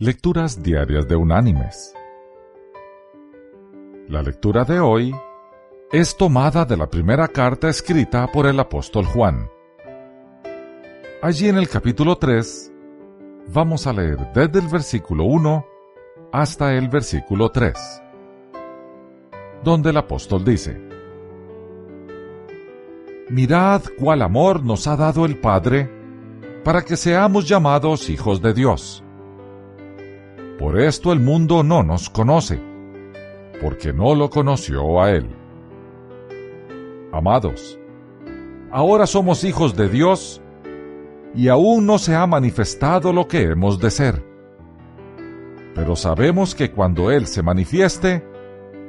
Lecturas Diarias de Unánimes. La lectura de hoy es tomada de la primera carta escrita por el apóstol Juan. Allí en el capítulo 3 vamos a leer desde el versículo 1 hasta el versículo 3, donde el apóstol dice, Mirad cuál amor nos ha dado el Padre para que seamos llamados hijos de Dios por esto el mundo no nos conoce, porque no lo conoció a Él. Amados, ahora somos hijos de Dios y aún no se ha manifestado lo que hemos de ser. Pero sabemos que cuando Él se manifieste,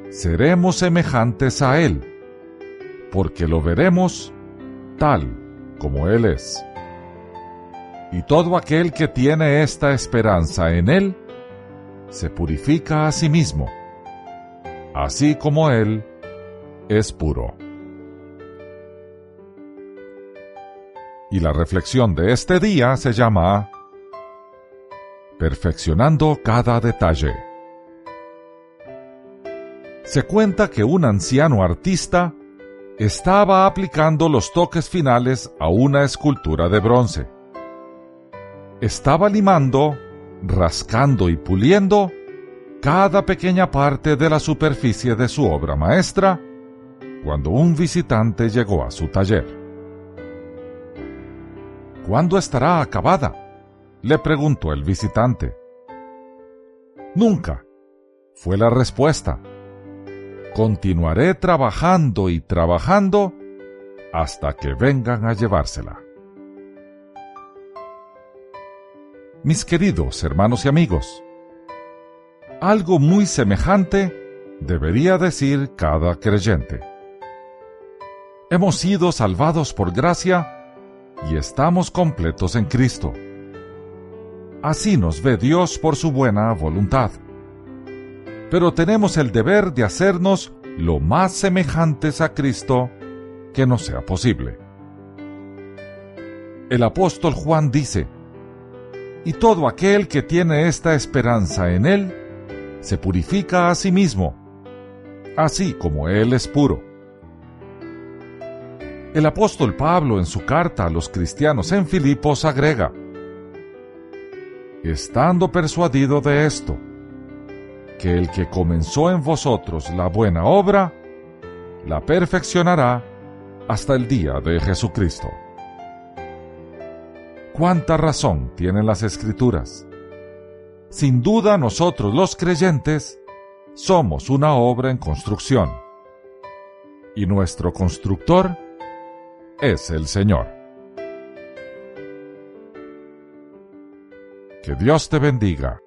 seremos semejantes a Él, porque lo veremos tal como Él es. Y todo aquel que tiene esta esperanza en Él, se purifica a sí mismo, así como Él es puro. Y la reflexión de este día se llama Perfeccionando cada detalle. Se cuenta que un anciano artista estaba aplicando los toques finales a una escultura de bronce. Estaba limando rascando y puliendo cada pequeña parte de la superficie de su obra maestra cuando un visitante llegó a su taller. ¿Cuándo estará acabada? le preguntó el visitante. Nunca, fue la respuesta. Continuaré trabajando y trabajando hasta que vengan a llevársela. Mis queridos hermanos y amigos. Algo muy semejante debería decir cada creyente. Hemos sido salvados por gracia y estamos completos en Cristo. Así nos ve Dios por su buena voluntad. Pero tenemos el deber de hacernos lo más semejantes a Cristo que nos sea posible. El apóstol Juan dice, y todo aquel que tiene esta esperanza en Él, se purifica a sí mismo, así como Él es puro. El apóstol Pablo en su carta a los cristianos en Filipos agrega, estando persuadido de esto, que el que comenzó en vosotros la buena obra, la perfeccionará hasta el día de Jesucristo cuánta razón tienen las escrituras. Sin duda nosotros los creyentes somos una obra en construcción y nuestro constructor es el Señor. Que Dios te bendiga.